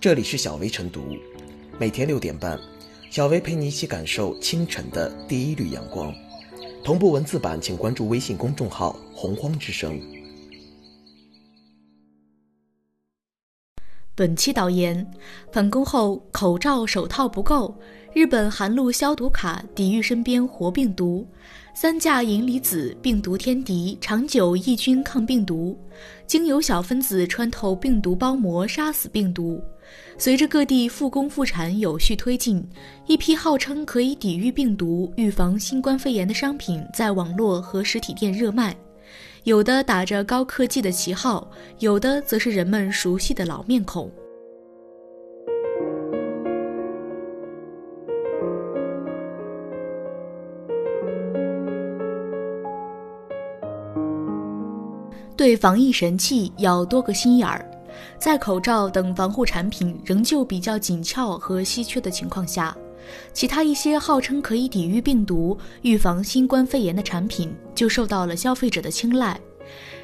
这里是小薇晨读，每天六点半，小薇陪你一起感受清晨的第一缕阳光。同步文字版，请关注微信公众号“洪荒之声”。本期导言：返工后口罩、手套不够，日本含氯消毒卡抵御身边活病毒。三价银离子病毒天敌，长久抑菌抗病毒，经由小分子穿透病毒包膜杀死病毒。随着各地复工复产有序推进，一批号称可以抵御病毒、预防新冠肺炎的商品在网络和实体店热卖，有的打着高科技的旗号，有的则是人们熟悉的老面孔。对防疫神器要多个心眼儿，在口罩等防护产品仍旧比较紧俏和稀缺的情况下，其他一些号称可以抵御病毒、预防新冠肺炎的产品就受到了消费者的青睐。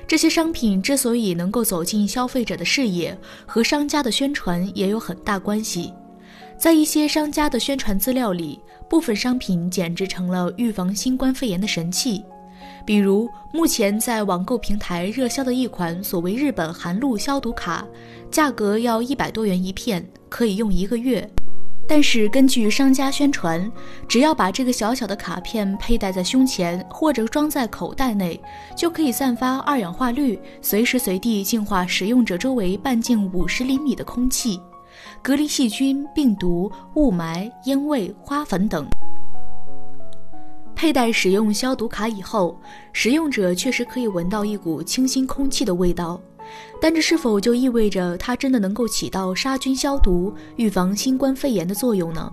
这些商品之所以能够走进消费者的视野，和商家的宣传也有很大关系。在一些商家的宣传资料里，部分商品简直成了预防新冠肺炎的神器。比如，目前在网购平台热销的一款所谓日本含氯消毒卡，价格要一百多元一片，可以用一个月。但是根据商家宣传，只要把这个小小的卡片佩戴在胸前或者装在口袋内，就可以散发二氧化氯，随时随地净化使用者周围半径五十厘米的空气，隔离细菌、病毒、雾霾、烟味、花粉等。佩戴使用消毒卡以后，使用者确实可以闻到一股清新空气的味道，但这是否就意味着它真的能够起到杀菌消毒、预防新冠肺炎的作用呢？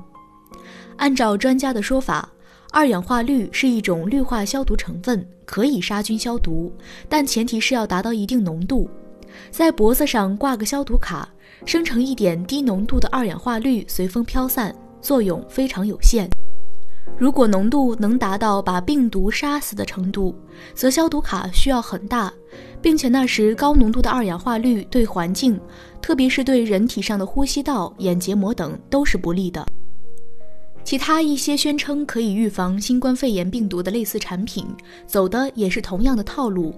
按照专家的说法，二氧化氯是一种氯化消毒成分，可以杀菌消毒，但前提是要达到一定浓度。在脖子上挂个消毒卡，生成一点低浓度的二氧化氯，随风飘散，作用非常有限。如果浓度能达到把病毒杀死的程度，则消毒卡需要很大，并且那时高浓度的二氧化氯对环境，特别是对人体上的呼吸道、眼结膜等都是不利的。其他一些宣称可以预防新冠肺炎病毒的类似产品，走的也是同样的套路，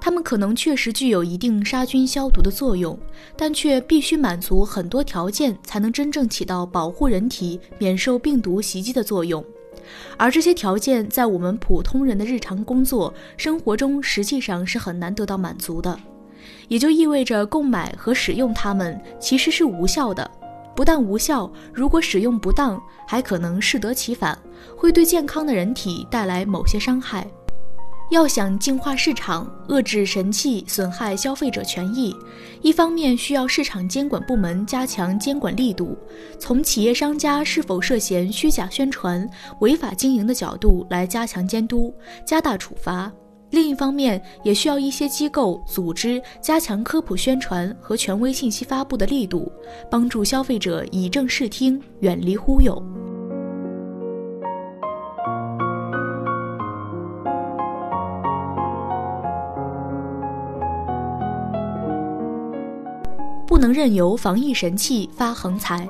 它们可能确实具有一定杀菌消毒的作用，但却必须满足很多条件才能真正起到保护人体免受病毒袭击的作用。而这些条件在我们普通人的日常工作生活中，实际上是很难得到满足的，也就意味着购买和使用它们其实是无效的。不但无效，如果使用不当，还可能适得其反，会对健康的人体带来某些伤害。要想净化市场、遏制神器损害消费者权益，一方面需要市场监管部门加强监管力度，从企业商家是否涉嫌虚假宣传、违法经营的角度来加强监督、加大处罚；另一方面，也需要一些机构、组织加强科普宣传和权威信息发布的力度，帮助消费者以正视听，远离忽悠。能任由防疫神器发横财。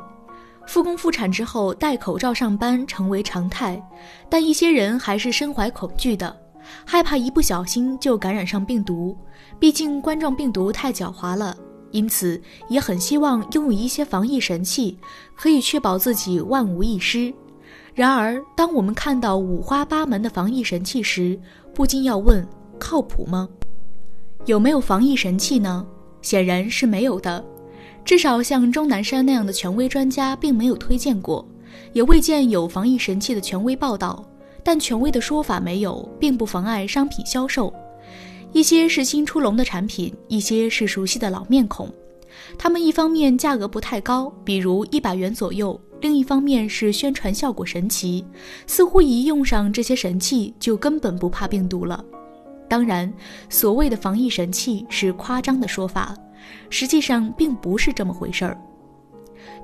复工复产之后，戴口罩上班成为常态，但一些人还是身怀恐惧的，害怕一不小心就感染上病毒。毕竟冠状病毒太狡猾了，因此也很希望拥有一些防疫神器，可以确保自己万无一失。然而，当我们看到五花八门的防疫神器时，不禁要问：靠谱吗？有没有防疫神器呢？显然是没有的。至少像钟南山那样的权威专家并没有推荐过，也未见有防疫神器的权威报道。但权威的说法没有，并不妨碍商品销售。一些是新出笼的产品，一些是熟悉的老面孔。他们一方面价格不太高，比如一百元左右；另一方面是宣传效果神奇，似乎一用上这些神器就根本不怕病毒了。当然，所谓的防疫神器是夸张的说法。实际上并不是这么回事儿。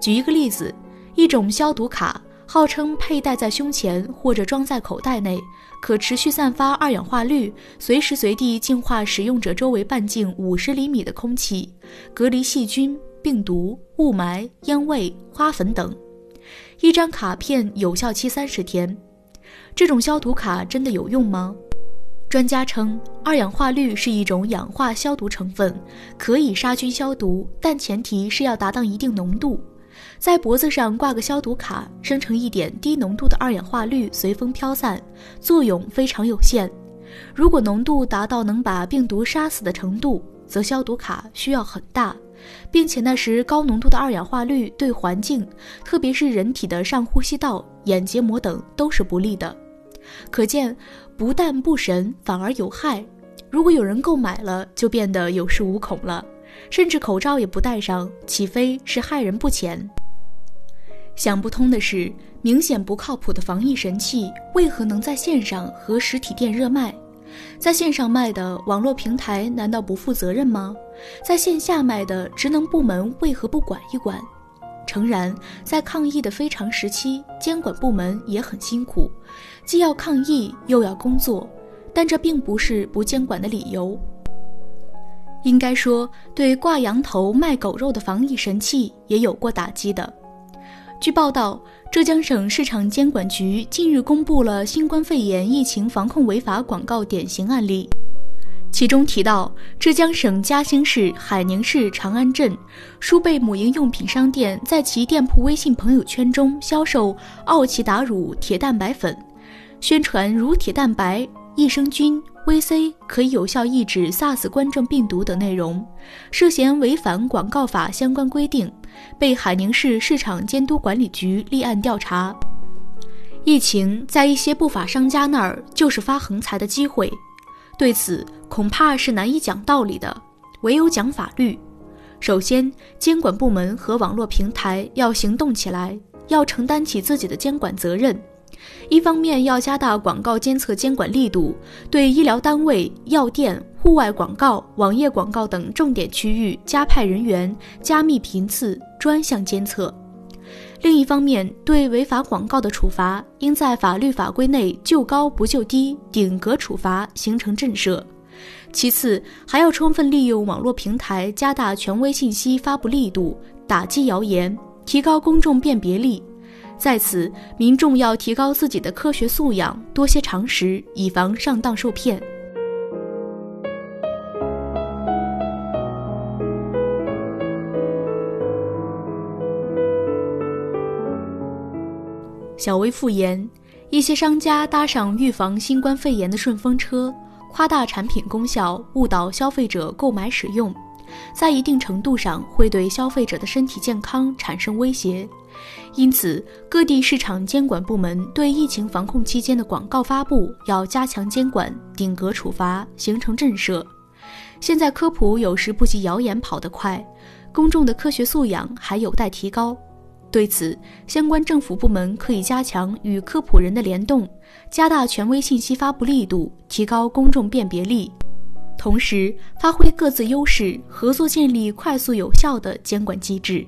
举一个例子，一种消毒卡号称佩戴在胸前或者装在口袋内，可持续散发二氧化氯，随时随地净化使用者周围半径五十厘米的空气，隔离细菌、病毒、雾霾、烟味、花粉等。一张卡片有效期三十天。这种消毒卡真的有用吗？专家称，二氧化氯是一种氧化消毒成分，可以杀菌消毒，但前提是要达到一定浓度。在脖子上挂个消毒卡，生成一点低浓度的二氧化氯，随风飘散，作用非常有限。如果浓度达到能把病毒杀死的程度，则消毒卡需要很大，并且那时高浓度的二氧化氯对环境，特别是人体的上呼吸道、眼结膜等都是不利的。可见，不但不神，反而有害。如果有人购买了，就变得有恃无恐了，甚至口罩也不戴上，岂非是害人不浅？想不通的是，明显不靠谱的防疫神器，为何能在线上和实体店热卖？在线上卖的网络平台难道不负责任吗？在线下卖的职能部门为何不管一管？诚然，在抗疫的非常时期，监管部门也很辛苦，既要抗疫又要工作，但这并不是不监管的理由。应该说，对挂羊头卖狗肉的防疫神器也有过打击的。据报道，浙江省市场监管局近日公布了新冠肺炎疫情防控违法广告典型案例。其中提到，浙江省嘉兴市海宁市长安镇舒贝母婴用品商店在其店铺微信朋友圈中销售奥奇达乳铁蛋白粉，宣传乳铁蛋白、益生菌、VC 可以有效抑制 SARS 冠状病毒等内容，涉嫌违反广告法相关规定，被海宁市市场监督管理局立案调查。疫情在一些不法商家那儿就是发横财的机会。对此恐怕是难以讲道理的，唯有讲法律。首先，监管部门和网络平台要行动起来，要承担起自己的监管责任。一方面要加大广告监测监管力度，对医疗单位、药店、户外广告、网页广告等重点区域加派人员，加密频次，专项监测。另一方面，对违法广告的处罚应在法律法规内就高不就低，顶格处罚，形成震慑。其次，还要充分利用网络平台，加大权威信息发布力度，打击谣言，提高公众辨别力。在此，民众要提高自己的科学素养，多些常识，以防上当受骗。小微复言，一些商家搭上预防新冠肺炎的顺风车，夸大产品功效，误导消费者购买使用，在一定程度上会对消费者的身体健康产生威胁。因此，各地市场监管部门对疫情防控期间的广告发布要加强监管，顶格处罚，形成震慑。现在科普有时不及谣言跑得快，公众的科学素养还有待提高。对此，相关政府部门可以加强与科普人的联动，加大权威信息发布力度，提高公众辨别力，同时发挥各自优势，合作建立快速有效的监管机制。